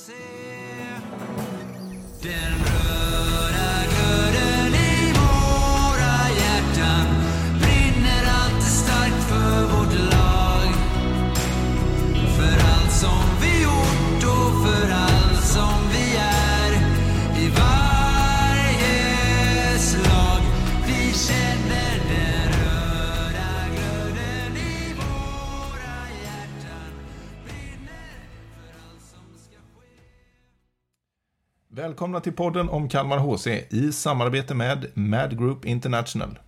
HC. Välkomna till podden om Kalmar HC i samarbete med Mad Group International.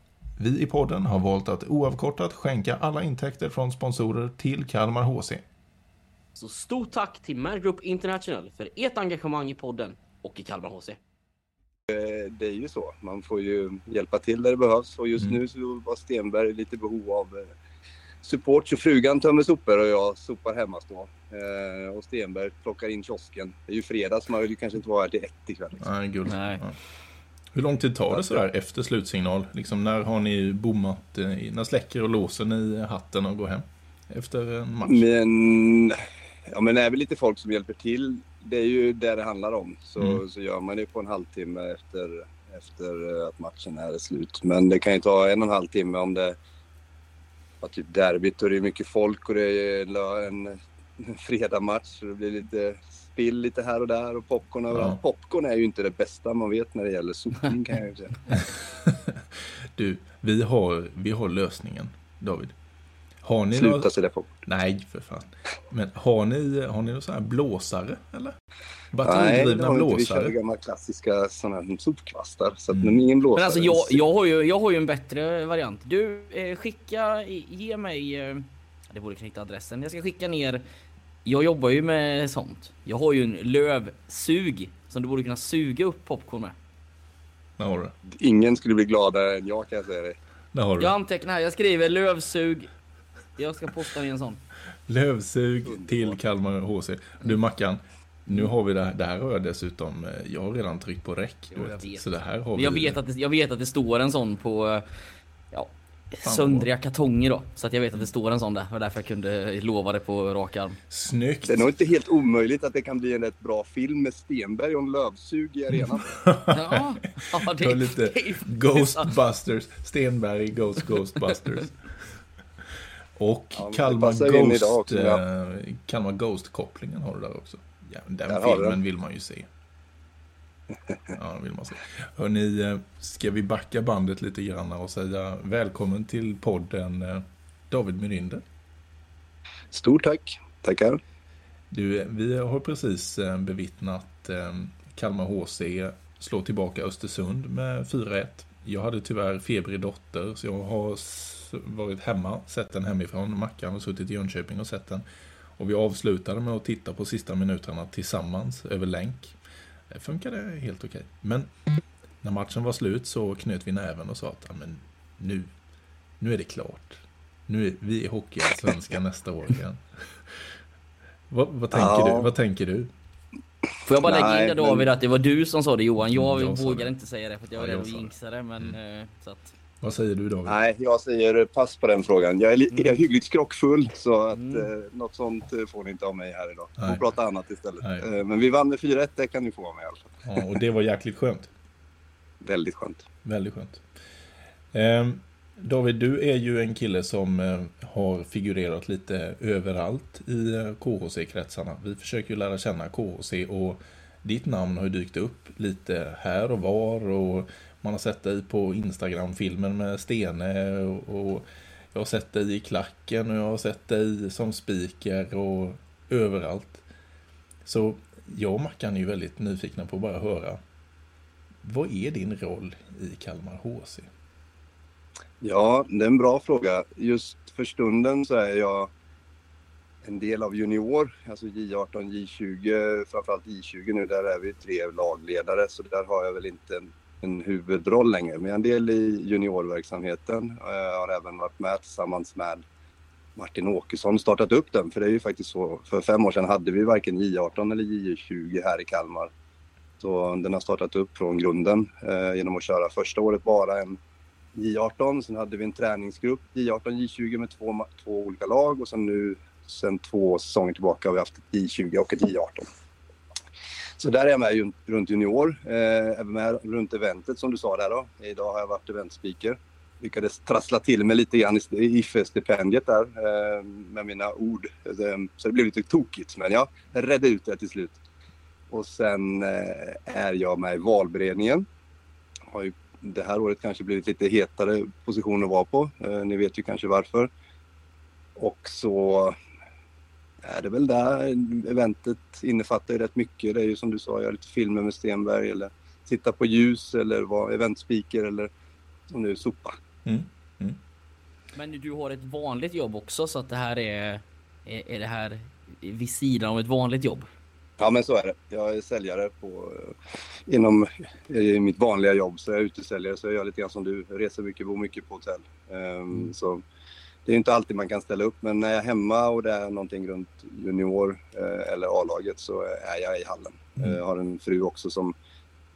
Vi i podden har valt att oavkortat skänka alla intäkter från sponsorer till Kalmar HC. Så stort tack till Mad Group International för ert engagemang i podden och i Kalmar HC. det är ju så. Man får ju hjälpa till där det behövs och just nu så var Stenberg lite behov av eh, support. Så frugan tömmer sopor och jag sopar hemmastå. Eh, och Stenberg plockar in kiosken. Det är ju fredag så man vill ju kanske inte vara här till ett ikväll. Liksom. Nej, guld. Nej. Ja. Hur lång tid tar det sådär efter slutsignal? Liksom, när har ni bommat? eh, När släcker och låser ni hatten och går hem? Efter en match? Men, ja, men det är väl lite folk som hjälper till. Det är ju det det handlar om. Så, Mm. så gör man det på en halvtimme efter, efter eh, att matchen är slut. Men det kan ju ta en och en halv timme om det ja, typ derbyt och det är mycket folk och det är en, fredagmatch. Så det blir lite spill lite här och där och popcorn överallt. Ja. Popcorn är ju inte det bästa man vet när det gäller sopning kan jag ju säga. Du, vi har, vi har lösningen, David. Har ni Sluta där på. Nej, för fan. Men har ni, har ni några sådana här blåsare, eller? Nej, det Batteridrivna har vi inte. Vi kör blåsare? gamla klassiska sådana här sopkvastar. Så Mm. ingen blåsare. Men alltså jag, jag, har ju, jag har ju en bättre variant. Du, eh, skicka, ge mig... Eh, det borde hitta adressen. Jag ska skicka ner... Jag jobbar ju med sånt. Jag har ju en lövsug som du borde kunna suga upp popcorn med. Där har du. Ingen skulle bli gladare än jag kan jag säga dig. Där har du Jag antecknar här, jag skriver lövsug. Jag ska posta in en sån. Lövsug till Kalmar HC. Du Mackan, nu har vi det här. Det här har jag dessutom, eh, jag har redan tryckt på räck. jag vet. vet. Så det här har Men jag vi. vet, att det, jag vet att det står en sån på... Ja, söndriga kartonger då. Så att jag vet att det står en sån där. Och därför jag kunde lova det på rak arm. Snyggt! Det är nog inte helt omöjligt att det kan bli en rätt bra film med Stenberg och en lövsug i arenan. Ja, ja det, Det var lite det är- Ghostbusters. Stenberg Ghost Ghostbusters. Och Ja, Kalmar Ghost, också, ja. eh, Kalmar Ghost-kopplingen har du där också. Ja, den Där filmen vill man ju se. Ja, vill man se. Hörrni, eh, ska vi backa bandet lite grann och säga välkommen till podden eh, David Myrinder. Stort tack. Tackar. Du, vi har precis bevittnat Kalmar HC slå tillbaka Östersund med 4-1. Jag hade tyvärr febrig dotter så jag har varit hemma, sett den hemifrån. Mackan har suttit i Jönköping och sett den. Och vi avslutade med att titta på sista minuterna tillsammans över länk. Det funkade helt okej. Men när matchen var slut så knöt vi näven och sa att "Ja, men nu, nu är det klart. Nu är vi i Hockeyallsvenskan nästa år igen. Vad, vad, tänker Ja. du? vad tänker du? Får jag bara lägga in det men- David att det var du som sa det Johan. Jag, Mm, jag det. inte säga det för att jag Ja, är jag rädd att jinxa det. Men eh, så att... Vad säger du David? Nej, jag säger pass på den frågan. Jag är, li- jag är hyggligt skrockfull så att Mm. eh, något sånt eh, får ni inte av mig här idag. Nej. Får prata annat istället. Eh, men vi vann med 4-1, det kan ni få av mig i alla fall. Ja, och det var jäkligt skönt. Väldigt skönt. Väldigt skönt. Ehm, David, du är ju en kille som eh, har figurerat lite överallt i eh, KHC-kretsarna. Vi försöker ju lära känna KHC och ditt namn har ju dykt upp lite här och var och man har sett dig på Instagram-filmen med Stene och, och jag har sett dig i klacken och jag har sett dig som speaker och överallt. Så jag och Mackan är ju väldigt nyfikna på att bara höra vad är din roll i Kalmar HC? Ja, det är en bra fråga. Just för stunden så är jag en del av junior, alltså J18, J20, framförallt J20 nu. Där är vi tre lagledare, så där har jag väl inte en, en huvudroll längre. Men jag är en del i juniorverksamheten. Jag har även varit med tillsammans med Martin Åkesson startat upp den. För det är ju faktiskt så, för fem år sedan hade vi varken J18 eller J20 här i Kalmar. Så den har startat upp från grunden eh, genom att köra första året bara en J18. Sen hade vi en träningsgrupp, J18, J20 med två, två olika lag och sen nu sen två säsonger tillbaka har vi haft ett J20 och ett J18. Så där är jag med runt junior. Eh, även med runt eventet som du sa där då. Idag har jag varit eventspeaker. Lyckades trassla till mig lite grann i IFE-stipendiet där eh, med mina ord. Ehm, så det blev lite tokigt men jag redde ut det till slut. Och sen eh, är jag med i valberedningen. Har ju det här året kanske blivit lite hetare position att vara på. Eh, ni vet ju kanske varför. Och så är det väl där eventet innefattar ju rätt mycket. Det är ju som du sa, göra lite filmer med Stenberg eller sitta på ljus eller vara eventspeaker eller som nu sopa. Mm. Men du har ett vanligt jobb också så att det här är, är, är det här vid sidan av ett vanligt jobb? Ja men så är det. Jag är säljare på, inom i mitt vanliga jobb. Så jag är utesäljare så jag gör lite grann som du. Reser mycket, bor mycket på hotell. Ehm, Så det är inte alltid man kan ställa upp men när jag är hemma och det är någonting runt junior eh, eller A-laget så är jag i hallen. Mm. Jag har en fru också som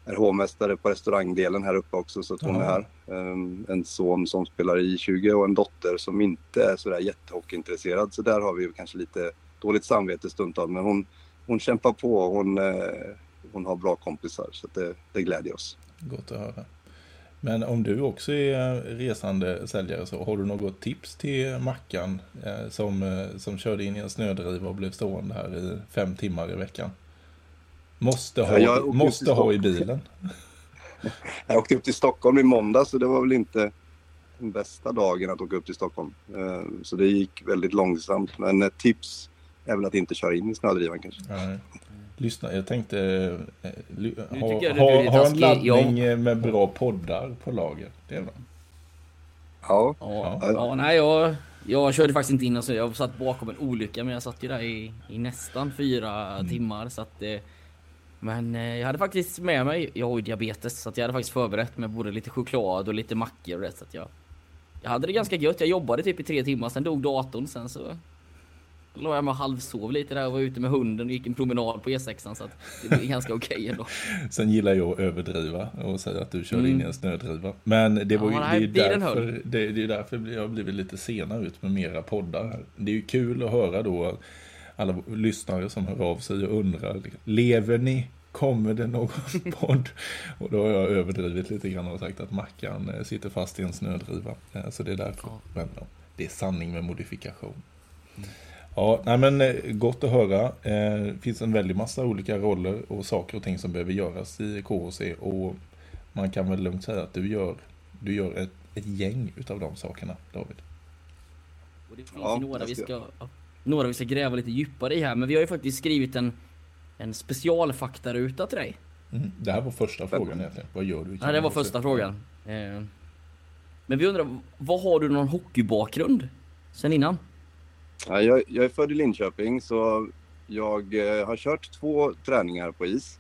är hovmästare på restaurangdelen här uppe också så att hon Ja. är här. Ehm, En son som spelar i 20 och en dotter som inte är sådär jättehockeyintresserad så där har vi kanske lite dåligt samvete stundtals men hon, hon kämpar på och hon, eh, hon har bra kompisar så det, det glädjer oss. Gott att höra. Men om du också är resande säljare så har du något tips till Mackan eh, som, eh, som körde in i en snödriva och blev stående här i fem timmar i veckan? Måste ha, Ja, måste ha i bilen. Jag åkte upp till Stockholm i måndag så det var väl inte den bästa dagen att åka upp till Stockholm. Eh, Så det gick väldigt långsamt. Men ett tips är väl att inte köra in i snödrivan kanske. Nej. Lyssna, jag tänkte eh, Nu ha, jag ha, ha en laddning eh, med bra poddar på lager. Det är bra. Ja, Ja, Ja. ja. nej jag, jag körde faktiskt inte in och så jag satt bakom en olycka men jag satt ju där i, i nästan fyra Mm. timmar så att eh, Men eh, jag hade faktiskt med mig, jag har ju diabetes så att jag hade faktiskt förberett med både lite choklad och lite mackor och det så att jag Jag hade det ganska gött, jag jobbade typ i tre timmar sen dog datorn sen så låg jag med och halvsov lite där och var ute med hunden och gick en promenad på E6 så det blev ganska okej ändå. Sen gillar jag att överdriva och säga att du körde Mm. in i en snödriva. Men det, var ju, Ja, det, nej, är ju därför, det, det är därför jag har blivit lite sena ut med mera poddar. Det är ju kul att höra då alla lyssnare som hör av sig och undrar. Lever ni? Kommer det någon podd? Och då har jag överdrivit lite grann och sagt att Mackan eh, sitter fast i en snödriva. Eh, Så det är därför. Ja. Men, det är sanning med modifikation. Ja, nej men eh, gott att höra. Eh, Det finns en väldig massa olika roller och saker och ting som behöver göras i KHC och man kan väl lugnt säga att du gör, du gör ett, ett gäng utav de sakerna, David. Och det finns Ja, ju några vi ska- några vi ska gräva lite djupare i här, men vi har ju faktiskt skrivit en, en specialfaktaruta till dig. Mm. Det här var första frågan egentligen. Vad gör du i Ja, det var första frågan. Eh, Men vi undrar, vad har du någon hockeybakgrund sen innan? Ja, jag, jag är född i Linköping så jag eh, har kört två träningar på is.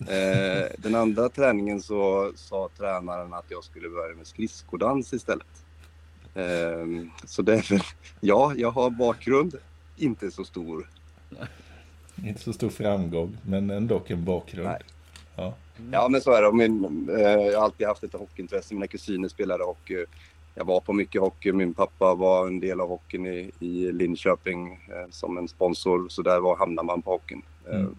Eh, den andra träningen så sa tränaren att jag skulle börja med skridskodans istället. Eh, så det är väl, ja, jag har bakgrund, inte så stor. Inte så stor framgång, men ändå en bakgrund. Nej. Ja. Ja, men så är det. Min, eh, jag har alltid haft ett hockeyintresse. Mina kusiner spelade hockey. Jag var på mycket hockey. Min pappa var en del av hockeyn i, i Linköping eh, som en sponsor. Så där var, hamnar man på hockeyn. Eh, Mm.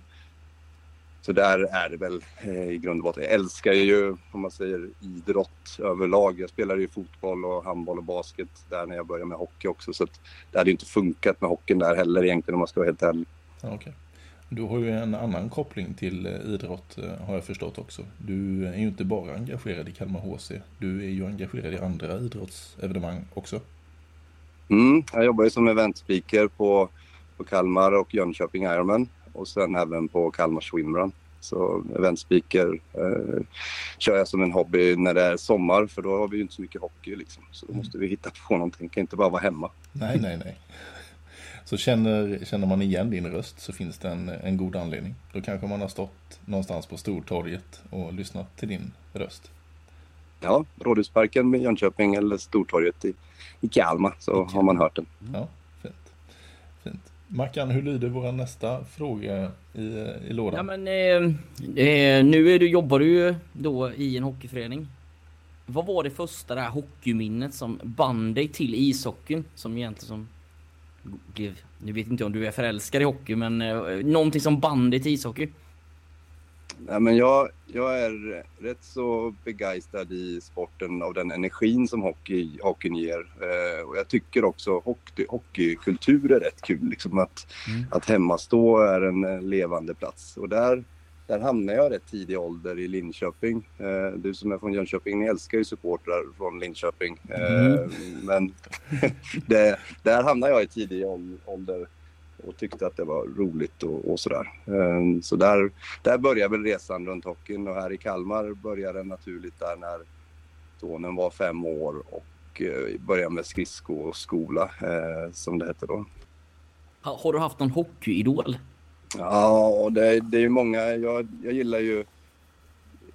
Så där är det väl eh, i grund och botten. Jag älskar ju, om man säger, idrott överlag. Jag spelade ju fotboll och handboll och basket där när jag började med hockey också. Så det hade ju inte funkat med hockeyn där heller egentligen om man ska vara helt ärlig. Okej. Du har ju en annan koppling till eh, idrott eh, har jag förstått också. Du är ju inte bara engagerad i Kalmar HC. Du är ju engagerad i andra idrottsevenemang också. Mm, jag jobbar ju som eventspeaker på, på Kalmar och Jönköping Ironman och sen även på Kalmar Swimrun. Så eventspeaker eh, kör jag som en hobby när det är sommar för då har vi ju inte så mycket hockey liksom. Så då måste vi hitta på någonting, kan inte bara vara hemma. Nej, nej, nej. Så känner, känner man igen din röst så finns det en, en god anledning. Då kanske man har stått någonstans på Stortorget och lyssnat till din röst. Ja, Rådhusparken med Jönköping eller Stortorget i, i Kalmar så Okej. har man hört den. Ja, fint. fint. Mackan, hur lyder vår nästa fråga i, i lådan? Ja men eh, eh, nu är du, jobbar du ju då i en hockeyförening. Vad var det första där hockeyminnet som band dig till ishockeyn? Som egentligen som blev, nu vet inte om du är förälskad i hockey men eh, någonting som band till ishockey? Nej, men jag, jag är rätt så begeistrad i sporten av den energin som hockey, hockeyn ger. Eh, och jag tycker också hockey, hockeykultur är rätt kul. Liksom att, Mm. att hemmastå är en levande plats. Och där, där hamnade jag rätt tidig ålder i Linköping. Eh, du som är från Jönköping, ni älskar ju supportrar från Linköping. Eh, Men det, där hamnade jag i tidig ål- ålder och tyckte att det var roligt och, och sådär. Eh, Så där, där började väl resan runt hockeyn och här i Kalmar började den naturligt där när sonen var fem år och började med skridskoskola som det hette då. Ha- Har du haft någon hockeyidol? Ja, och det, det är ju många. Jag, jag gillar ju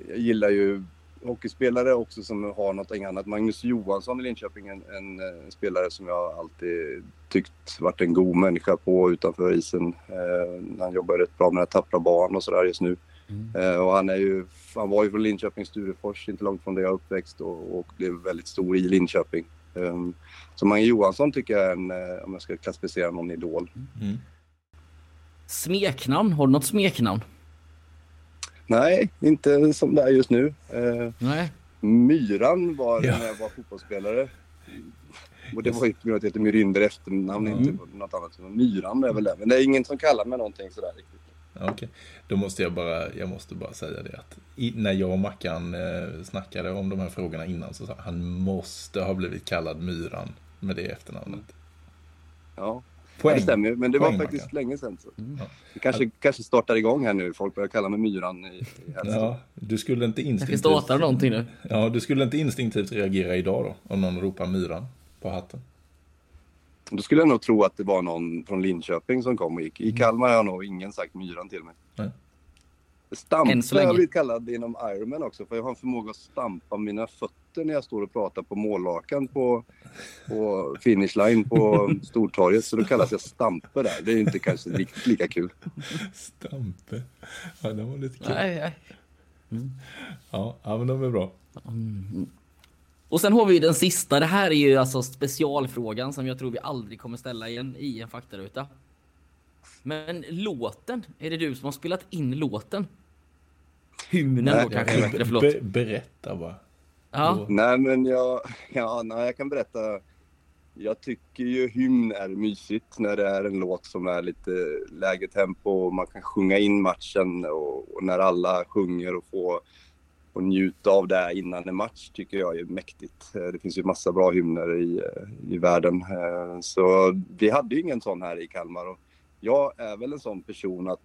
jag gillar ju hockeyspelare också som har någonting annat. Magnus Johansson i Linköping, en, en, eh, spelare som jag alltid tyckt varit en god människa på utanför isen. Eh, han jobbar rätt bra med att tappra barn och sådär just nu. Mm. Eh, och han, är ju, han var ju från Linköping, Sturefors, inte långt från där jag uppväxt och, och blev väldigt stor i Linköping. Um, så Magnus Johansson tycker jag är en, eh, om jag ska klassificera någon idol. Mm. Smeknamn? Har du något smeknamn? Nej, inte som det är just nu. Eh, Nej. Myran var Ja. när jag var fotbollsspelare. Och det var ju på grund av att jag heter Myrinder efternamn, Mm. inte något annat. Myran är väl det. Men det är ingen som kallar mig någonting sådär riktigt. Okej, då måste jag bara, jag måste bara säga det att i, när jag och Mackan eh, snackade om de här frågorna innan så sa han han måste ha blivit kallad Myran med det efternamnet. Ja, Poäng. det stämmer. Men det var Poäng, faktiskt Mackan. länge sedan. Så. Mm. Det kanske, kanske startar igång här nu. Folk börjar kalla mig Myran i, i. Ja, du skulle inte instinktivt... startar någonting nu. Ja, du skulle inte instinktivt reagera idag då, om någon ropar Myran på hatten. Då skulle jag nog tro att det var någon från Linköping som kom och gick. Mm. I Kalmar har nog ingen sagt Myran till mig. Nej. Stampa Än så har länge. jag blivit kallad inom Ironman också. För jag har en förmåga att stampa mina fötter när jag står och pratar på mållakan på, på finish line på Stortorget. Så då kallas jag Stampe där. Det är ju inte kanske riktigt lika kul. Stampe. Ja, det var lite kul. Nej, nej. Ja, ja, men de är bra. Och sen har vi den sista. Det här är ju alltså specialfrågan som jag tror vi aldrig kommer ställa igen i en faktaruta. Men låten, är det du som har spelat in låten? Hymnen Nej, då kanske Eller, inte, förlåt. be, berätta bara. Ja, Nej men jag, ja, nej, jag kan berätta. Jag tycker ju hymn är mysigt när det är en låt som är lite lägre tempo och man kan sjunga in matchen och, och när alla sjunger och får, får njuta av det innan en match tycker jag är mäktigt. Eh, Det finns ju massa bra hymner i, eh, i världen. Eh, Så vi hade ju ingen sån här i Kalmar och jag är väl en sån person att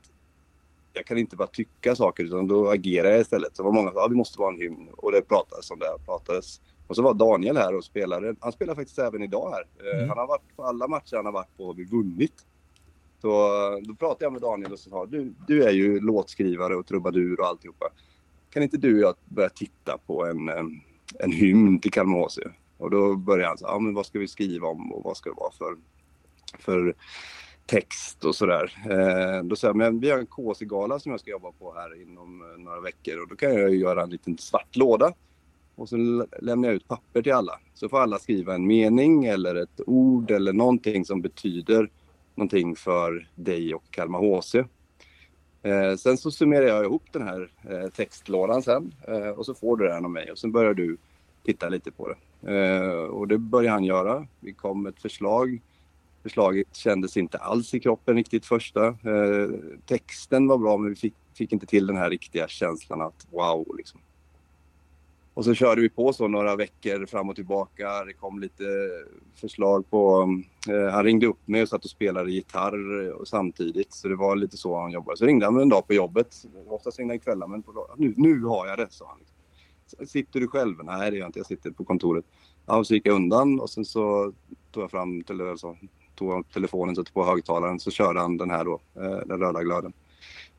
jag kan inte bara tycka saker utan då agerar jag istället. Så var många som sa att det måste vara en hymn och det pratades om det här, pratades. Och så var Daniel här och spelade. Han spelar faktiskt även idag här. Eh, Mm. Han har varit på alla matcher han har varit på har vi vunnit. Så eh, då pratade jag med Daniel och sa du, du är ju låtskrivare och trubadur och alltihopa. Kan inte du och jag börja titta på en, en hymn till Kalmar HC? Och då började han så ja men vad ska vi skriva om och vad ska det vara för, för text och sådär. Eh, då sa jag, men vi har en KC-gala som jag ska jobba på här inom eh, några veckor och då kan jag ju göra en liten svart låda. Och så lämnar jag ut papper till alla. Så får alla skriva en mening eller ett ord eller någonting som betyder någonting för dig och Kalmar HC. Eh, sen så summerar jag ihop den här eh, textlådan sen eh, och så får du den av mig och sen börjar du titta lite på det. Eh, och det börjar han göra. Vi kom med ett förslag Förslaget kändes inte alls i kroppen riktigt första. Eh, texten var bra men vi fick, fick inte till den här riktiga känslan att wow liksom. Och så körde vi på så några veckor fram och tillbaka. Det kom lite förslag på... Eh, han ringde upp mig och satt och spelade gitarr eh, och samtidigt. Så det var lite så han jobbade. Så ringde han en dag på jobbet. Oftast ringde han kvällar men på, nu, nu har jag det, sa han. Liksom. Sitter du själv? Nej, det gör jag inte. Jag sitter på kontoret. Ja, och så gick jag undan och sen så tog jag fram tele- alltså, tog jag telefonen, satte på högtalaren så körde han den här då, eh, den röda glöden.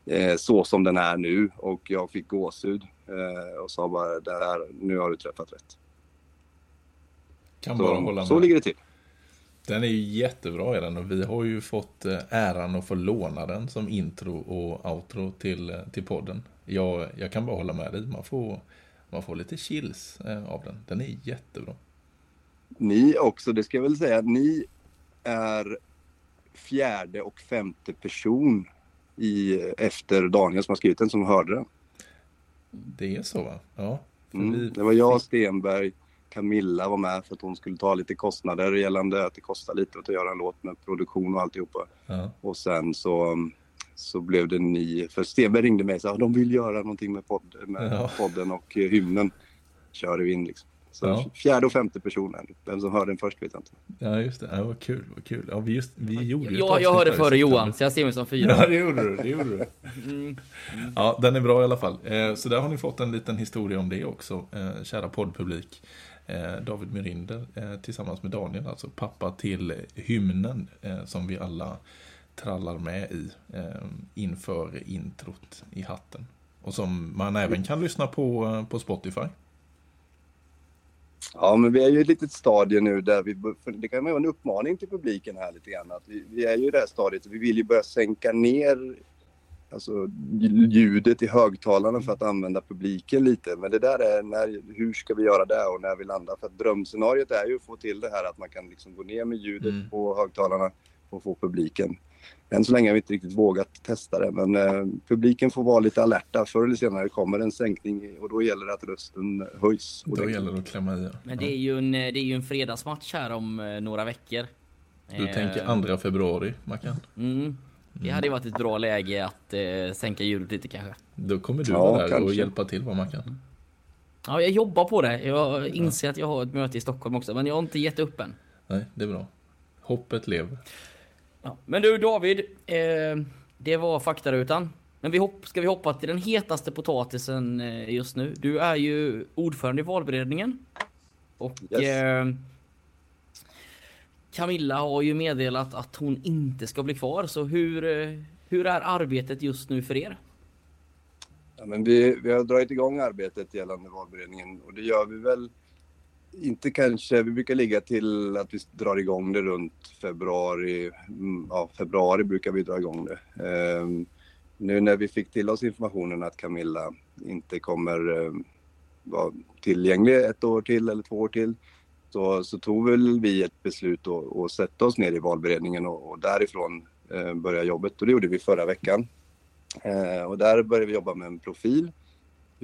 Eh, så som den är nu och jag fick gåshud eh, och sa bara det här, nu har du träffat rätt. Kan bara hålla Så, med. så ligger det till. Den är ju jättebra är den och vi har ju fått äran att få låna den som intro och outro till, till podden. Jag, jag kan bara hålla med dig, man får, man får lite chills av den. Den är jättebra. Ni också, det ska jag väl säga, ni är fjärde och femte person i, efter Daniel som har skrivit den som hörde den. Det är så va? Ja. Mm. vi Det var jag, Stenberg, Camilla var med för att hon skulle ta lite kostnader gällande att det kostar lite att göra en låt med produktion och alltihopa. Ja. Och sen så, så blev det ni, för Stenberg ringde mig och sa de vill göra någonting med, podd, med Ja. podden och eh, hymnen. Kör vi in liksom. Så Ja. fjärde och femte personen. Vem som hörde den först vet jag inte. ja, just det. Ja, vad kul, vad kul. Ja, vi, just, vi gjorde ju Jag, jag hörde före. Johan, så jag ser mig som fyra. Ja, det gjorde du. Det gjorde du. Mm. Ja, den är bra i alla fall. Eh, Så där har ni fått en liten historia om det också, eh, kära poddpublik. Eh, David Mirinder eh, tillsammans med Daniel, alltså pappa till hymnen som vi alla trallar med i inför introt i hatten. Och som man även kan lyssna på på Spotify. Ja, men vi är ju i ett litet stadie nu där vi, det kan vara en uppmaning till publiken här lite grann. Att vi, vi är ju i det här stadiet, vi vill ju börja sänka ner alltså, ljudet i högtalarna för att använda publiken lite. Men det där är, när, hur ska vi göra det och när vi landar? För att drömscenariot är ju att få till det här att man kan liksom gå ner med ljudet Mm. på högtalarna och få publiken. Än så länge har vi inte riktigt vågat testa det, men eh, publiken får vara lite alerta. Förr eller senare kommer en sänkning och då gäller det att rösten höjs. Då gäller det att klämma i. Men det är ju en, det är ju en fredagsmatch här om eh, några veckor. Du Eh, tänker andra februari, Mackan? Mm. Det hade ju varit ett bra läge att eh, sänka ljudet lite kanske. Då kommer du Ja, vara där och kanske. hjälpa till, Mackan? Ja, jag jobbar på det. Jag inser att jag har ett möte i Stockholm också, men jag har inte gett upp än. Nej, det är bra. Hoppet lever. Ja. Men du David, eh, det var faktarutan. Men vi hopp, ska vi hoppa till den hetaste potatisen eh, just nu? Du är ju ordförande i valberedningen. Och Yes. eh, Camilla har ju meddelat att hon inte ska bli kvar. Så hur, eh, hur är arbetet just nu för er? Ja, men vi, vi har dragit igång arbetet gällande valberedningen och det gör vi väl inte kanske, vi brukar ligga till att vi drar igång det runt februari, mm, ja februari brukar vi dra igång det. Ehm, nu när vi fick till oss informationen att Camilla inte kommer ehm, vara tillgänglig ett år till eller två år till så, så tog väl vi ett beslut att, sätta oss ner i valberedningen och, och därifrån eh, börja jobbet och det gjorde vi förra veckan. Eh, och där började vi jobba med en profil.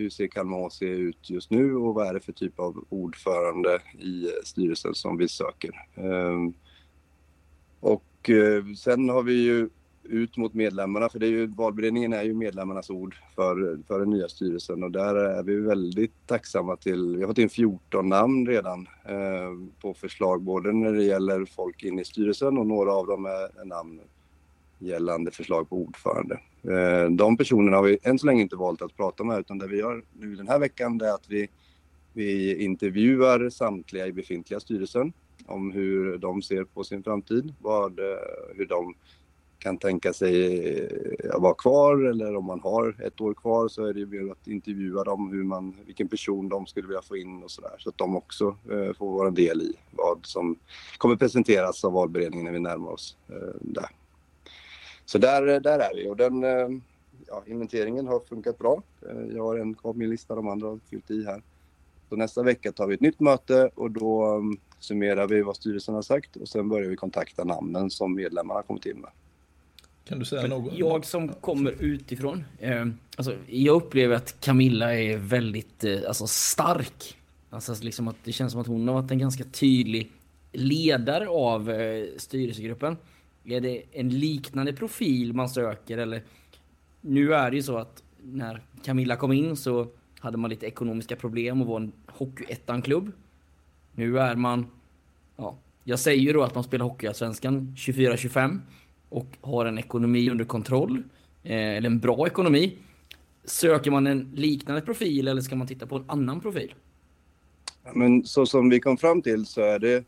Hur ser Kalmar HC ut just nu och vad är det för typ av ordförande i styrelsen som vi söker? Ehm, och eh, sen har vi ju ut mot medlemmarna, för det är ju, valberedningen är ju medlemmarnas ord för, för den nya styrelsen och där är vi väldigt tacksamma till, vi har fått in 14 namn redan eh, på förslag både när det gäller folk in i styrelsen och några av dem är, är namn gällande förslag på ordförande. Eh, de personerna har vi än så länge inte valt att prata med utan det vi gör nu den här veckan det är att vi, vi intervjuar samtliga i befintliga styrelsen om hur de ser på sin framtid, vad, eh, hur de kan tänka sig eh, att vara kvar eller om man har ett år kvar så är det ju mer att intervjua dem hur man, vilken person de skulle vilja få in och sådär så att de också eh, får vara en del i vad som kommer presenteras av valberedningen när vi närmar oss eh, där. Så där, där är vi och den eh, ja, inventeringen har funkat bra. Eh, Jag har en kvar på min lista, de andra har fyllt i här. Så nästa vecka tar vi ett nytt möte och då um, summerar vi vad styrelsen har sagt och sen börjar vi kontakta namnen som medlemmarna kommit in med. Kan du säga något? Jag som kommer utifrån. Eh, alltså, jag upplever att Camilla är väldigt eh, alltså, stark. Alltså, liksom att det känns som att hon har varit en ganska tydlig ledare av eh, styrelsegruppen. Är det en liknande profil man söker eller? Nu är det ju så att när Camilla kom in så hade man lite ekonomiska problem och var en Hockeyettan-klubb. Nu är man, ja, jag säger ju då att man spelar Hockeyallsvenskan 24-25 och har en ekonomi under kontroll, eh, eller en bra ekonomi. Söker man en liknande profil eller ska man titta på en annan profil? Men så som vi kom fram till så är det,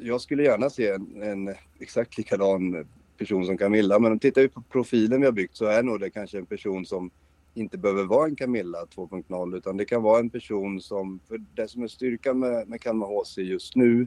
jag skulle gärna se en, en exakt likadan person som Camilla, men om tittar vi på profilen vi har byggt så är nog det kanske en person som inte behöver vara en Camilla 2.0 utan det kan vara en person som, för det som är styrkan med, med Kalmar HC just nu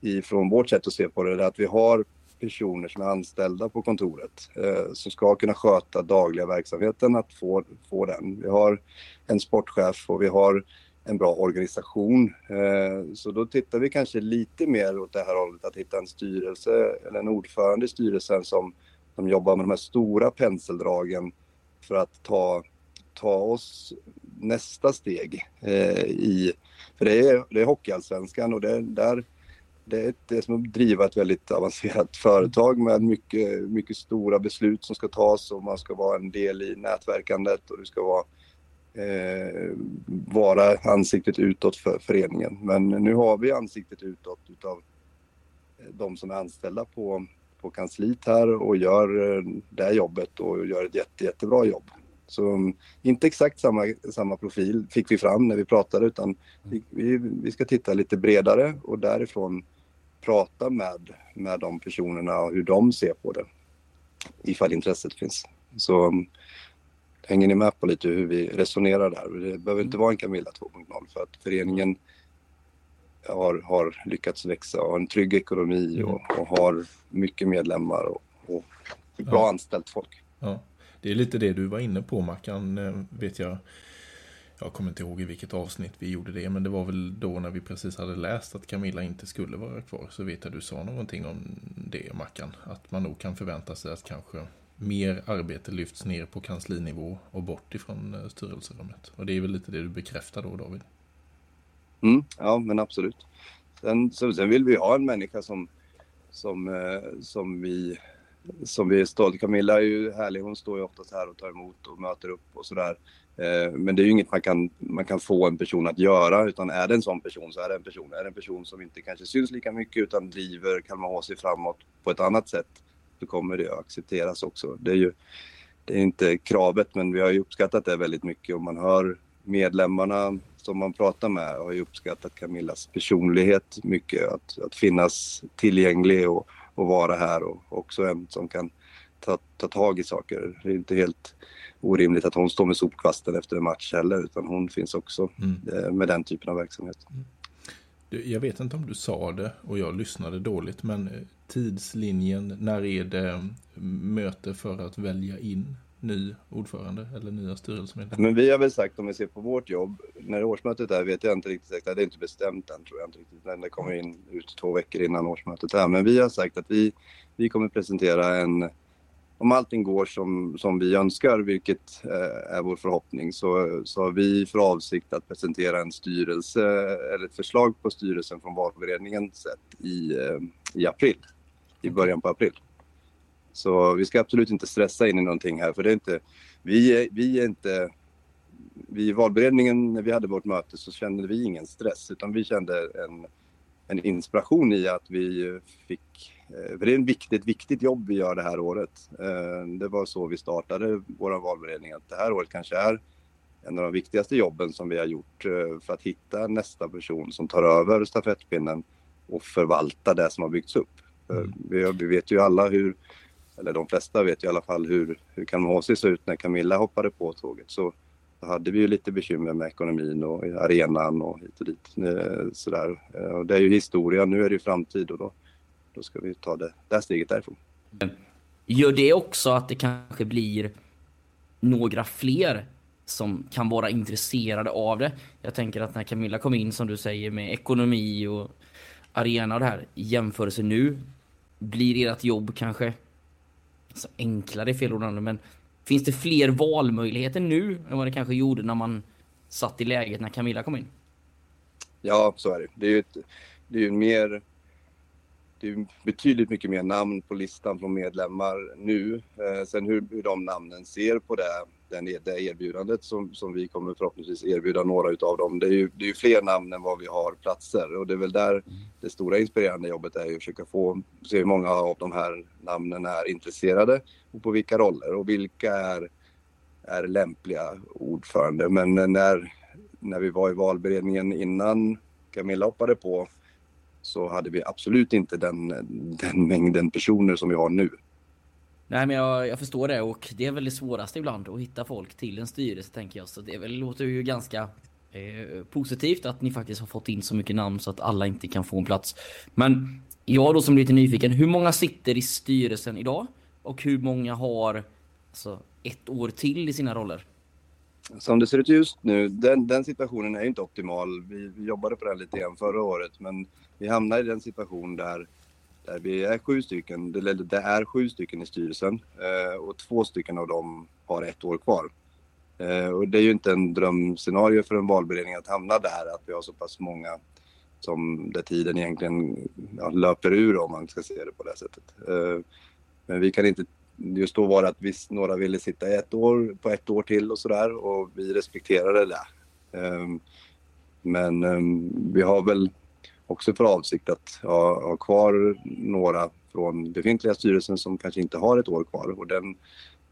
ifrån vårt sätt att se på det är att vi har personer som är anställda på kontoret eh, som ska kunna sköta dagliga verksamheten att få, få den. Vi har en sportchef och vi har en bra organisation. Eh, så då tittar vi kanske lite mer åt det här hållet att hitta en styrelse eller en ordförande i styrelsen som, som jobbar med de här stora penseldragen för att ta ta oss nästa steg eh, i... För det är, det är Hockeyallsvenskan och det, där, det är, det är som att driva ett väldigt avancerat företag med mycket, mycket stora beslut som ska tas och man ska vara en del i nätverkandet och du ska vara, eh, vara ansiktet utåt för föreningen. Men nu har vi ansiktet utåt utav eh, de som är anställda på, på kansliet här och gör eh, det det jobbet och gör ett jätte, jättebra jobb. Så mm, inte exakt samma, samma profil fick vi fram när vi pratade utan vi, vi, ska titta lite bredare och därifrån prata med, med de personerna och hur de ser på det. Ifall intresset finns. Så mm, hänger ni med på lite hur vi resonerar där? Det behöver inte vara en Camilla 2.0 för att föreningen har, har lyckats växa och har en trygg ekonomi och, och har mycket medlemmar och, och bra Ja. anställt folk. Ja, det är lite det du var inne på Mackan, eh, vet jag. Jag kommer inte ihåg i vilket avsnitt vi gjorde det, men det var väl då när vi precis hade läst att Camilla inte skulle vara kvar. Så vet jag du sa någonting om det Mackan, att man nog kan förvänta sig att kanske mer arbete lyfts ner på kanslinivå och bort ifrån eh, styrelserummet. Och det är väl lite det du bekräftar då David? Mm, ja, men absolut. Sen, så, sen vill vi ha en människa som, som, eh, som, vi, som vi är stolta Camilla är ju härlig. Hon står ju oftast här och tar emot och möter upp och sådär. Eh, men det är ju inget man kan, man kan få en person att göra, utan är det en sån person så är det en person. Är det en person som inte kanske syns lika mycket utan driver Kalmar HC framåt på ett annat sätt, så kommer det att accepteras också. Det är ju det är inte kravet, men vi har ju uppskattat det väldigt mycket och man hör medlemmarna som man pratar med har ju uppskattat Camillas personlighet mycket. Att, att finnas tillgänglig och, och vara här och också en som kan ta, ta tag i saker. Det är inte helt orimligt att hon står med sopkvasten efter en match heller utan hon finns också Mm. eh, med den typen av verksamhet. Du, jag vet inte om du sa det och jag lyssnade dåligt, men eh, tidslinjen, när är det mm, möte för att välja in ny ordförande eller nya styrelsemedlemmar? Men vi har väl sagt om vi ser på vårt jobb, när årsmötet är vet jag inte riktigt säkert, det är inte bestämt än tror jag inte riktigt, men det kommer in ut två veckor innan årsmötet är. Men vi har sagt att vi, vi kommer presentera en, om allting går som, som vi önskar, vilket eh, är vår förhoppning, så, så har vi för avsikt att presentera en styrelse eller ett förslag på styrelsen från valberedningen sett i, eh, i april, i början på april. Så vi ska absolut inte stressa in i någonting här för det är inte, vi är, vi är inte, vi i valberedningen när vi hade vårt möte så kände vi ingen stress utan vi kände en, en inspiration i att vi fick, eh, för det är ett viktigt, viktigt jobb vi gör det här året. Eh, Det var så vi startade vår valberedning att det här året kanske är en av de viktigaste jobben som vi har gjort eh, för att hitta nästa person som tar över stafettpinnen och förvalta det som har byggts upp. Mm. Vi, vi vet ju alla hur, eller de flesta vet ju i alla fall hur, hur Kalmar såg ut när Camilla hoppade på tåget. Så hade vi ju lite bekymmer med ekonomin och arenan och hit och dit. Eh, sådär. Eh, och det är ju historia, nu är det ju framtid och då, då ska vi ta det där steget därifrån. Gör det också att det kanske blir några fler som kan vara intresserade av det? Jag tänker att när Camilla kom in som du säger med ekonomi och arena och det här i jämförelse nu blir ert jobb kanske alltså enklare är fel ord men finns det fler valmöjligheter nu än vad det kanske gjorde när man satt i läget när Camilla kom in? Ja, så är det. Det är ju, ett, det är ju mer... Det är betydligt mycket mer namn på listan från medlemmar nu. Eh, sen hur, hur de namnen ser på det, den, det erbjudandet som, som vi kommer förhoppningsvis erbjuda några utav dem. Det är, ju, det är ju fler namn än vad vi har platser och det är väl där det stora inspirerande jobbet är ju att försöka få se hur många av de här namnen är intresserade och på vilka roller och vilka är, är lämpliga ordförande. Men när, när vi var i valberedningen innan Camilla hoppade på så hade vi absolut inte den, den mängden personer som vi har nu. Nej men jag, jag förstår det och det är väl det svåraste ibland att hitta folk till en styrelse tänker jag. Så det är väl, låter ju ganska eh, positivt att ni faktiskt har fått in så mycket namn så att alla inte kan få en plats. Men jag då som är lite nyfiken, hur många sitter i styrelsen idag? Och hur många har alltså, ett år till i sina roller? Som det ser ut just nu, den, den situationen är inte optimal. Vi, vi jobbade på den lite grann förra året men vi hamnar i den situation där, där vi är sju stycken, eller det är sju stycken i styrelsen eh, och två stycken av dem har ett år kvar. Eh, och det är ju inte en drömscenario för en valberedning att hamna där, att vi har så pass många som där tiden egentligen ja, löper ur om man ska se det på det sättet. Eh, men vi kan inte, just då var det att visst, några ville sitta i ett år, på ett år till och sådär och vi respekterade det. Eh, men eh, vi har väl också för avsikt att ha, ha kvar några från befintliga styrelsen som kanske inte har ett år kvar och den,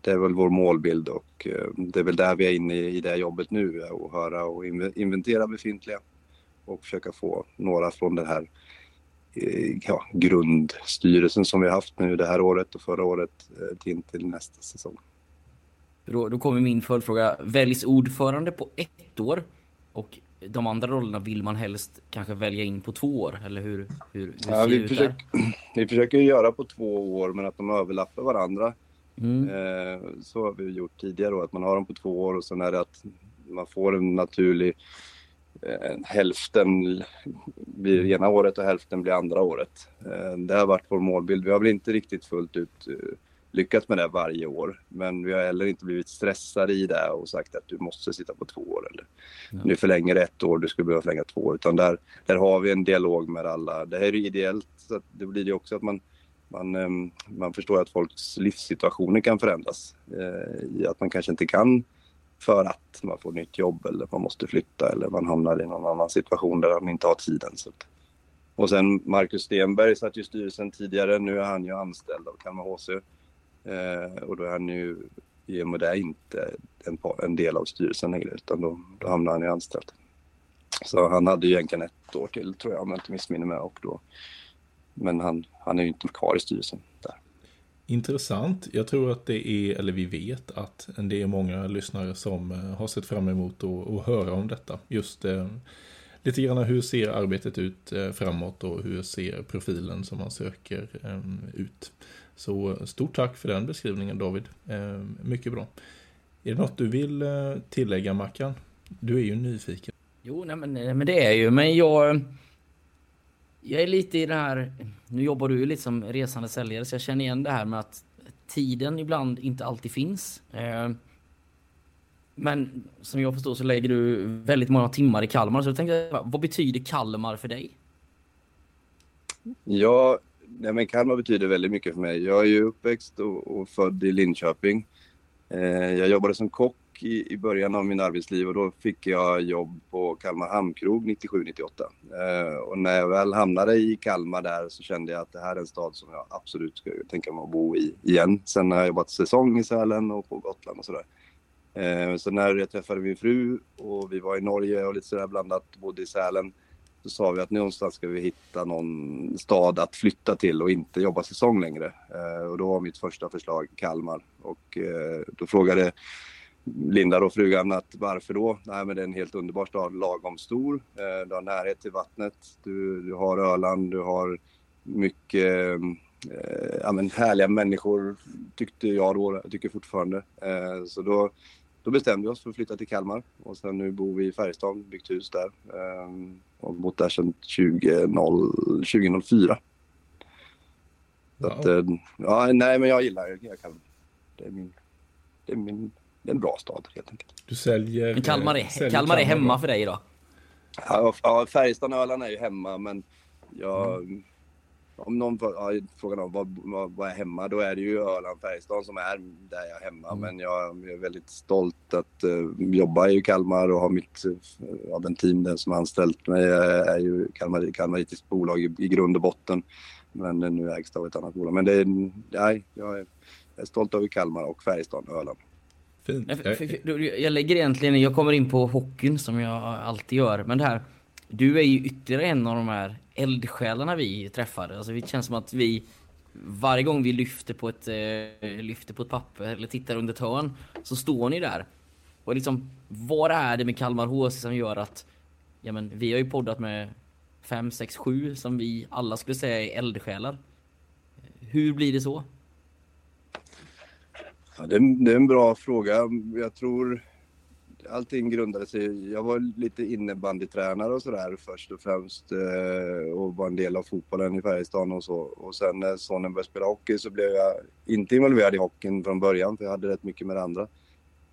det är väl vår målbild och eh, det är väl där vi är inne i det jobbet nu eh, att höra och inventera befintliga och försöka få några från den här eh, ja, grundstyrelsen som vi har haft nu det här året och förra året till, till nästa säsong. Då, då kommer min följdfråga. Väljs ordförande på ett år och de andra rollerna vill man helst kanske välja in på två år? Eller hur, hur, hur Ja, vi, försöker, vi försöker göra på två år men att de överlappar varandra. Mm. Eh, så har vi gjort tidigare då, att man har dem på två år och sen är det att man får en naturlig eh, hälften blir ena året och hälften blir andra året. Eh, det har varit vår målbild. Vi har väl inte riktigt fullt ut eh, lyckats med det varje år, men vi har heller inte blivit stressade i det och sagt att du måste sitta på två år eller Ja. nu förlänger ett år, du skulle behöva förlänga två år, utan där, där har vi en dialog med alla. Det här är ideellt, så att det blir det också att man man, ehm, man förstår att folks livssituationer kan förändras. Eh, I att man kanske inte kan för att man får nytt jobb eller man måste flytta eller man hamnar i någon annan situation där man inte har tiden. Så. Och sen Marcus Stenberg satt ju i styrelsen tidigare. Nu är han ju anställd av Kalmar HC. Eh, och då är han ju i och med det inte en, en del av styrelsen längre utan då, då hamnar han i anställd. Så han hade ju egentligen ett år till tror jag om jag inte missminner mig. Och då, men han, han är ju inte kvar i styrelsen där. Intressant. Jag tror att det är, eller vi vet att det är många lyssnare som eh, har sett fram emot att, att höra om detta. Just eh, lite grann hur ser arbetet ut eh, framåt och hur ser profilen som man söker ehm, ut. Så stort tack för den beskrivningen David. Ehm, mycket bra. Är det något du vill eh, tillägga Mackan? Du är ju nyfiken. Jo, nej men, nej, men det är ju, men jag... Jag är lite i det här... Nu jobbar du ju lite som resande säljare, så jag känner igen det här med att tiden ibland inte alltid finns. Ehm, men som jag förstår så lägger du väldigt många timmar i Kalmar, så jag tänkte, vad betyder Kalmar för dig? Ja, nej men Kalmar betyder väldigt mycket för mig. Jag är ju uppväxt och, och född i Linköping. Eh, jag jobbade som kock i, i början av min arbetsliv och då fick jag jobb på Kalmar Hamnkrog 97-98. Eh, och när jag väl hamnade i Kalmar där så kände jag att det här är en stad som jag absolut ska tänka mig att bo i igen. Sen har jag jobbat säsong i Sälen och på Gotland och sådär. Eh, Eh, så när jag träffade min fru och vi var i Norge och lite sådär blandat, bodde i Sälen, så sa vi att någonstans ska vi hitta någon stad att flytta till och inte jobba säsong längre. Eh, och då var mitt första förslag Kalmar. Och eh, då frågade Linda och frugan att varför då? Nej men det är en helt underbar stad, lagom stor. Eh, du har närhet till vattnet, du, du har Öland, du har mycket eh, ja, men härliga människor tyckte jag då, tycker fortfarande. Eh, så då, då bestämde vi oss för att flytta till Kalmar och sen nu bor vi i Färjestad, byggt hus där. Eh, och bott där sedan 20, 2004. Så att, Wow. eh, ja, nej men jag gillar jag Kalmar. Det är min, det är min, det är en bra stad helt enkelt. Du säljer... Men Kalmar är, säljer Kalmar är hemma då. för dig då? Ja, Färjestad och Öland är ju hemma men jag... Om någon ja, frågar någon vad, vad, vad är hemma, då är det ju Öland, Färjestad som är där jag är hemma. Men jag är väldigt stolt att uh, jobba i Kalmar och ha mitt, uh, av den team den som har anställt mig är, är ju Kalmar, Kalmaritis bolag i, i grund och botten. Men uh, nu ägs det av ett annat bolag. Men det är, nej, jag är, jag är stolt över Kalmar och Färjestad och Öland. Fint. Jag lägger egentligen, jag kommer in på hockeyn som jag alltid gör, men det här, du är ju ytterligare en av de här eldsjälarna vi träffar. Alltså det känns som att vi, varje gång vi lyfter på ett, eh, lyfter på ett papper eller tittar under ett hörn, så står ni där. Och liksom, vad är det med Kalmar HC som gör att, ja men vi har ju poddat med fem, sex, sju som vi alla skulle säga är eldsjälar. Hur blir det så? Ja, det, är, det är en bra fråga. Jag tror allting grundade sig... Jag var lite innebandytränare och sådär först och främst eh, och var en del av fotbollen i Färjestaden och så. Och sen när sonen började spela hockey så blev jag inte involverad i hockeyn från början för jag hade rätt mycket med det andra.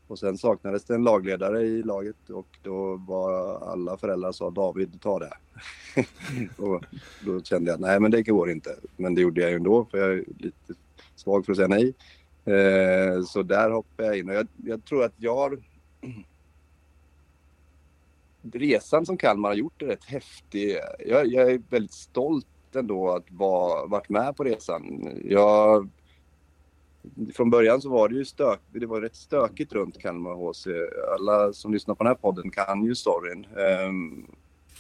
Och sen saknades det en lagledare i laget och då var alla föräldrar sa David, ta det. och då kände jag, nej men det går inte. Men det gjorde jag ju ändå för jag är lite svag för att säga nej. Eh, så där hoppade jag in och jag, jag tror att jag har resan som Kalmar har gjort är rätt häftig. Jag, jag är väldigt stolt ändå att ha varit med på resan. Jag, från början så var det ju stök, det var rätt stökigt runt Kalmar HC. Alla som lyssnar på den här podden kan ju storyn. Um,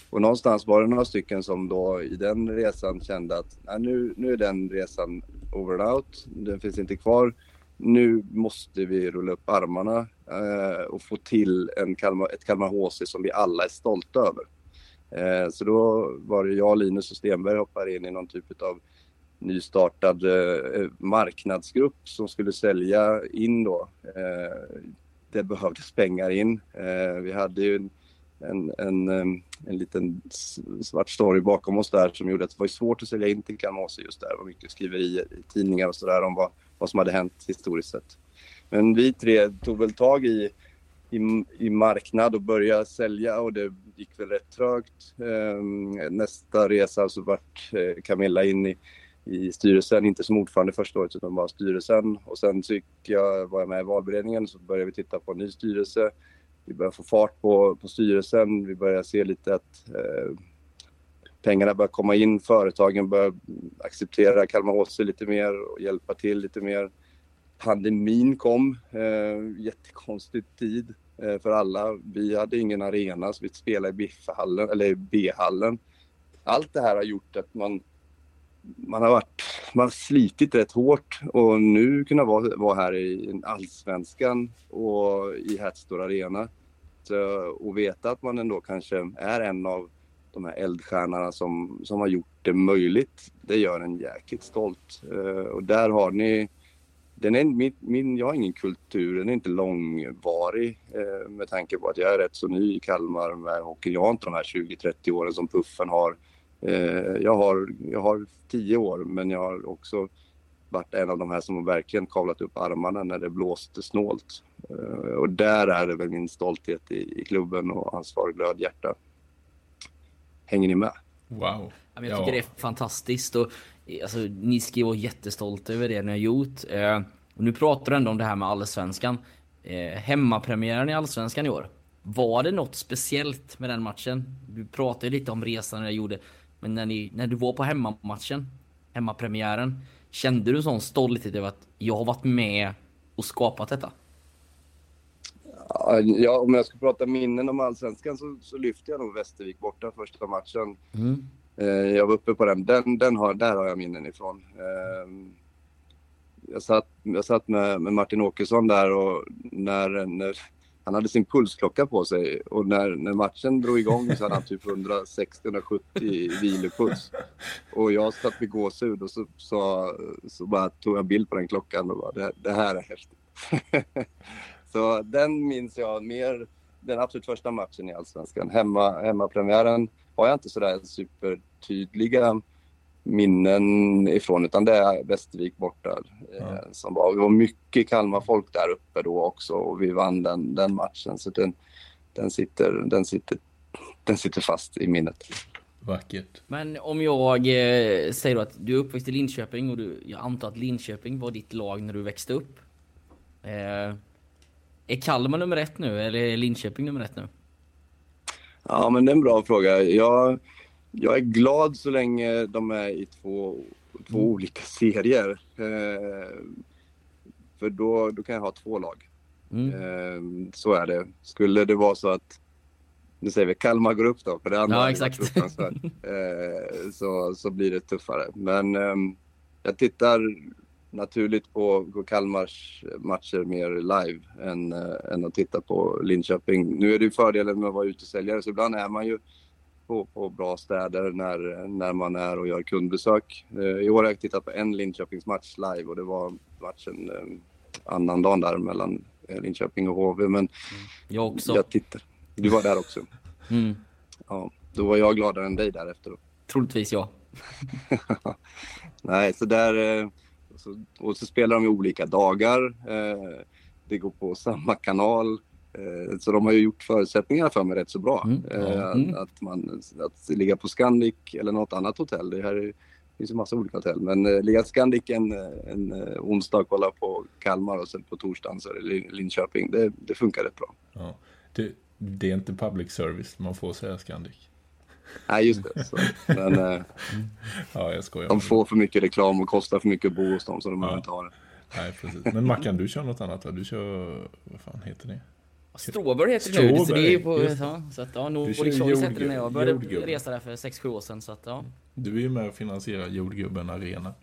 och någonstans var det några stycken som då i den resan kände att nu, nu är den resan over and out. Den finns inte kvar. Nu måste vi rulla upp armarna eh, och få till en Kalmar, ett Kalmar HC som vi alla är stolta över. Eh, så då var det jag, Linus och Stenberg hoppade in i någon typ av nystartad eh, marknadsgrupp som skulle sälja in då. Eh, det behövdes pengar in. Eh, vi hade ju en, en, en, eh, en liten svart story bakom oss där som gjorde att det var svårt att sälja in till Kalmar HC just där. Det var mycket skriverier i tidningar och sådär om vad, vad som hade hänt historiskt sett. Men vi tre tog väl tag i, i, i marknad och började sälja och det gick väl rätt trögt. Ehm, nästa resa så vart eh, Camilla in i, i styrelsen, inte som ordförande första året utan bara styrelsen. Och sen så jag, var jag med i valberedningen så började vi titta på en ny styrelse. Vi började få fart på, på styrelsen. Vi började se lite att eh, pengarna börjar komma in. Företagen börjar acceptera Kalmar HC lite mer och hjälpa till lite mer. Pandemin kom, eh, jättekonstig tid eh, för alla. Vi hade ingen arena så vi spelade i eller B-hallen. Allt det här har gjort att man, man har varit, man har slitit rätt hårt och nu kunna vara, vara här i allsvenskan och i Hertstor Arena så, och veta att man ändå kanske är en av de här eldstjärnorna som, som har gjort det möjligt. Det gör en jäkligt stolt. Eh, och där har ni den är, min, min, jag har ingen kultur, den är inte långvarig eh, med tanke på att jag är rätt så ny i Kalmar med hockey. Jag har inte de här 20-30 åren som Puffen har. Eh, jag har. Jag har 10 år men jag har också varit en av de här som verkligen kavlat upp armarna när det blåste snålt. och där är det väl min stolthet i, i klubben och ansvar, glöd, hjärta. Hänger ni med? Wow. Jag tycker ja. det är fantastiskt och alltså, ni ska ju vara jättestolta över det ni har gjort. Eh, och nu pratar du ändå om det här med allsvenskan. Eh, hemmapremiären i allsvenskan i år. Var det något speciellt med den matchen? Du pratade lite om resan jag gjorde, men när, ni, när du var på hemmamatchen, hemmapremiären, kände du sån stolthet över att jag har varit med och skapat detta? Ja, om jag ska prata minnen om allsvenskan så, så lyfter jag nog Västervik borta första matchen. Mm. Eh, jag var uppe på den. den, den har, där har jag minnen ifrån. Eh, jag satt, jag satt med, med Martin Åkesson där och när, när han hade sin pulsklocka på sig och när, när matchen drog igång så hade han typ 160-170 i vilopuls. Och jag satt med gåshud och så, så, så bara tog jag bild på den klockan och bara det, det här är häftigt. Så den minns jag mer, den absolut första matchen i Allsvenskan. Hemma, hemmapremiären har jag inte sådär supertydliga minnen ifrån utan det är Västervik borta. Ja. Eh, som var, det var mycket Kalmar-folk där uppe då också och vi vann den, den matchen. Så den, den, sitter, den, sitter, den sitter fast i minnet. Vackert. Men om jag eh, säger då att du är uppväxt i Linköping och du, jag antar att Linköping var ditt lag när du växte upp. Eh, är Kalmar nummer ett nu eller är Linköping nummer ett nu? Ja, men det är en bra fråga. Jag, jag är glad så länge de är i två, två mm. olika serier. Eh, för då, då kan jag ha två lag. Mm. Eh, så är det. Skulle det vara så att, nu säger vi Kalmar går upp då, för det andra ja, exakt. eh, så, så blir det tuffare. Men ehm, jag tittar naturligt på, på Kalmars matcher mer live än, äh, än att titta på Linköping. Nu är det ju fördelen med att vara utesäljare så ibland är man ju på, på bra städer när, när man är och gör kundbesök. Eh, I år har jag tittat på en Linköpingsmatch live och det var matchen eh, annan dagen där mellan eh, Linköping och HV. Men mm. jag också. Jag tittar. Du var där också? Mm. Ja, då var jag gladare än dig därefter. Troligtvis ja. Nej, så där... Så, och så spelar de i olika dagar. Eh, det går på samma kanal. Eh, så de har ju gjort förutsättningarna för mig rätt så bra. Mm. Eh, Mm. Att, man, att ligga på Scandic eller något annat hotell. Det här är, det finns ju massa olika hotell. Men eh, ligga på Scandic en, en eh, onsdag och kolla på Kalmar och sen på torsdagen så är det Lin- Linköping. Det, det funkar rätt bra. Ja. Det, det är inte public service, man får säga Scandic. Nej, just det. Så. Men eh, Ja, jag skojar. de får för mycket reklam och kostar för mycket att bo hos dem så de behöver Ja. inte ha det. Nej, precis. Men Mackan, du kör något annat va? Du kör, vad fan heter det? Strawberry heter det nu, så det är ju på... Ja, så att ja, Nordic Choice jord- hette det när jag började jordgubb. resa där för 6-7 år sedan, så att ja. Du är ju med och finansierar jordgubben Arena.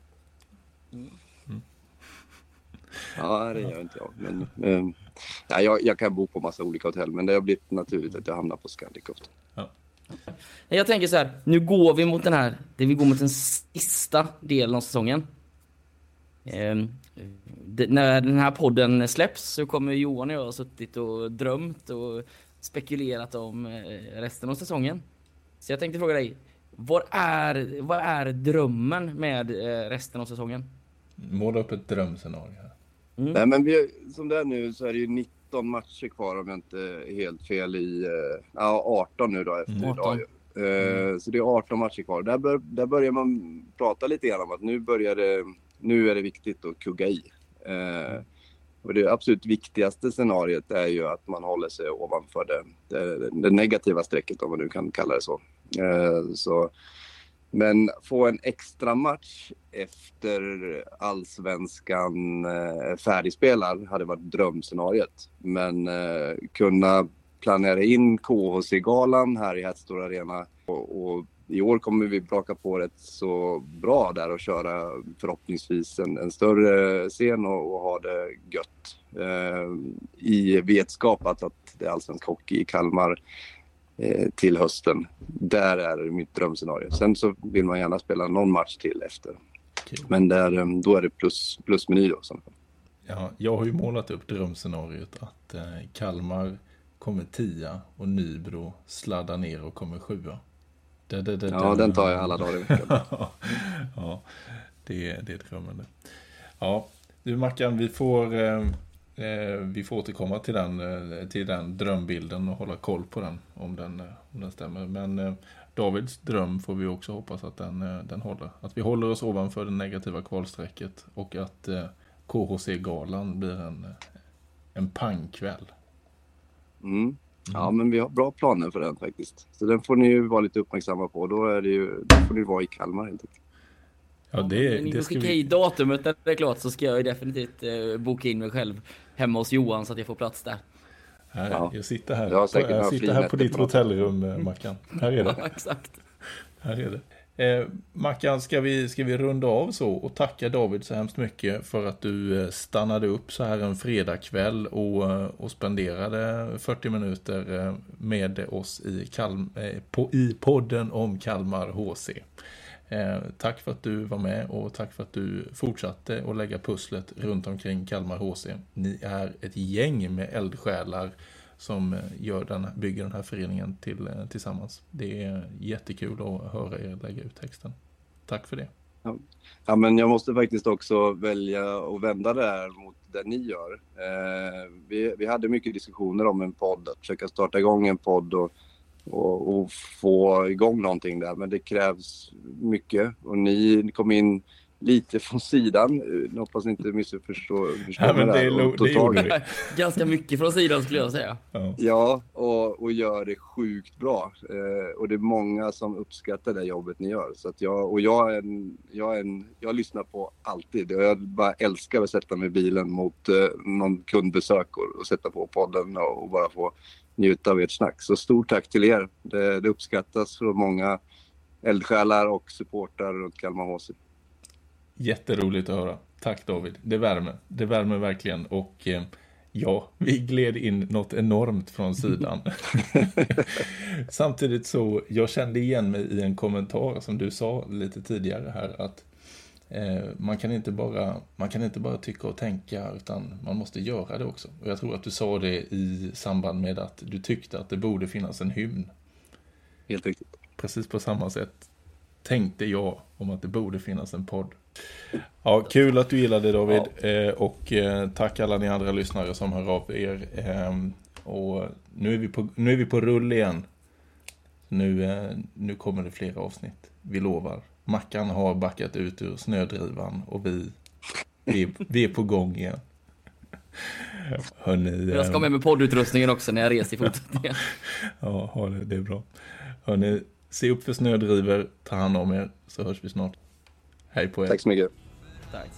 Ja, det gör inte jag. Men, eh, ja, jag, jag kan bo på massa olika hotell, men det har blivit naturligt att jag hamnar på Scandic ofta. Jag tänker så här, nu går vi mot den här, det vi går mot den sista delen av säsongen. Det, när den här podden släpps så kommer Johan och jag ha suttit och drömt och spekulerat om eh, resten av säsongen. Så jag tänkte fråga dig, vad är, vad är drömmen med eh, resten av säsongen? Måla upp ett drömscenario här. Nej, men vi, som det är nu så är det ju 19 matcher kvar om jag inte är helt fel i... eh, Ja, 18 nu då efter Mm. idag ju. Eh, Så det är 18 matcher kvar. Där, bör, där börjar man prata lite grann om att nu börjar det... Nu är det viktigt att kugga i. Eh, Och det absolut viktigaste scenariot är ju att man håller sig ovanför det, det, det negativa strecket om man nu kan kalla det så. Så men få en extra match efter allsvenskan eh, färdigspelad hade varit drömscenariet. Men eh, kunna planera in KHC-galan här i Häststor Arena och, och i år kommer vi braka på rätt så bra där och köra förhoppningsvis en, en större scen och, och ha det gött. Eh, I vetskap att, att det är allsvensk hockey i Kalmar till hösten. Där är mitt drömscenario. Sen så vill man gärna spela någon match till efter. Okej. Men där, eh, då är det plus, plusmeny då. Ja, jag har ju målat upp drömscenariot att eh, Kalmar kommer tia och Nybro sladdar ner och kommer sjua. Det, det, det, Ja, den tar jag alla dagar i veckan. ja, det, är- det är drömmen. Ja, du Mackan, vi får, eh, eh, vi får återkomma till den, eh, till den drömbilden och hålla koll på den om den, eh, om den stämmer. Men eh, Davids dröm får vi också hoppas att den, eh, den håller. Att vi håller oss ovanför det negativa kvalstrecket och att eh, KHC-galan blir en, eh, en pangkväll. Mm. Ja, men vi har bra planer för den faktiskt. Så den får ni ju vara lite uppmärksamma på. Då, är det ju, då får ni vara i Kalmar helt enkelt. Ja, det, Ni det får ska skicka vi... i datumet när det är klart så ska jag ju definitivt eh, boka in mig själv hemma hos Johan så att jag får plats där. Här, Ja. Jag sitter här, Jag säkert jag sitter här på ditt på hotellrum, eh, Mackan. Här är det. Ja, exakt. Här är det. Eh, Mackan, ska vi, ska vi runda av så och tacka David så hemskt mycket för att du eh, stannade upp så här en fredagkväll och, eh, och spenderade 40 minuter med oss i, Kalm, eh, på, i podden om Kalmar HC. Eh, tack för att du var med och tack för att du fortsatte att lägga pusslet runt omkring Kalmar HC. Ni är ett gäng med eldsjälar som eh, gör den, bygger den här föreningen till, eh, tillsammans. Det är jättekul att höra er lägga ut texten. Tack för det. Ja, men jag måste faktiskt också välja att vända det här mot det ni gör. Eh, vi, vi hade mycket diskussioner om en podd, att försöka starta igång en podd och, och, och få igång någonting där. Men det krävs mycket och ni kom in lite från sidan. Jag hoppas ni inte missförstår förstår Ja, men mig det, där, och det gjorde. Ganska mycket från sidan skulle jag säga. Ja. Ja, och, och gör det sjukt bra. Eh, och det är många som uppskattar det jobbet ni gör. Så att jag, och jag, är en, jag, är en, jag lyssnar på alltid. Och jag bara älskar att sätta mig i bilen mot eh, någon kundbesök och, och sätta på podden och, och bara få njuta av ert snack. Så stort tack till er. Det, det uppskattas från många eldsjälar och supportrar runt Kalmar HC. Jätteroligt att höra. Tack David. Det värmer. Det värmer verkligen. Och eh, ja, vi gled in något enormt från sidan. Samtidigt så, jag kände igen mig i en kommentar som du sa lite tidigare här att man, kan inte bara, man kan inte bara tycka och tänka utan man måste göra det också. Och jag tror att du sa det i samband med att du tyckte att det borde finnas en hymn. Helt riktigt. Precis på samma sätt tänkte jag om att det borde finnas en podd Ja, kul att du gillade David. Eh, och eh, tack alla ni andra lyssnare som hör av er. Eh, och nu är, vi på, nu är vi på rull igen. Nu, eh, nu kommer det flera avsnitt. Vi lovar. Mackan har backat ut ur snödrivan och vi, vi, vi är på gång igen. Hörrni, Jag ska eh, med mig poddutrustningen också när jag reser i fortsättningen. Ja, ha det, det är bra. Hörni, se upp för snödrivor, ta hand om er, så hörs vi snart. Hej på er. Tack så mycket. Tack.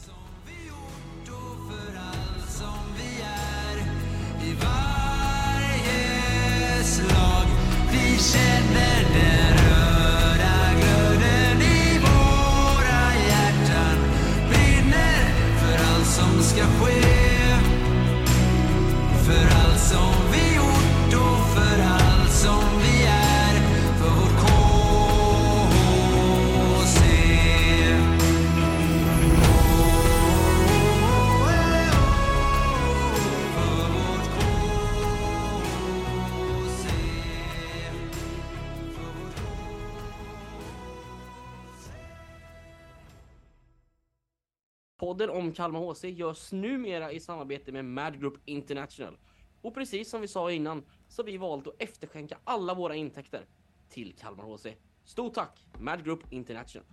Podden om Kalmar HC görs numera i samarbete med Mad Group International. Och precis som vi sa innan så har vi valt att efterskänka alla våra intäkter till Kalmar HC. Stort tack Mad Group International!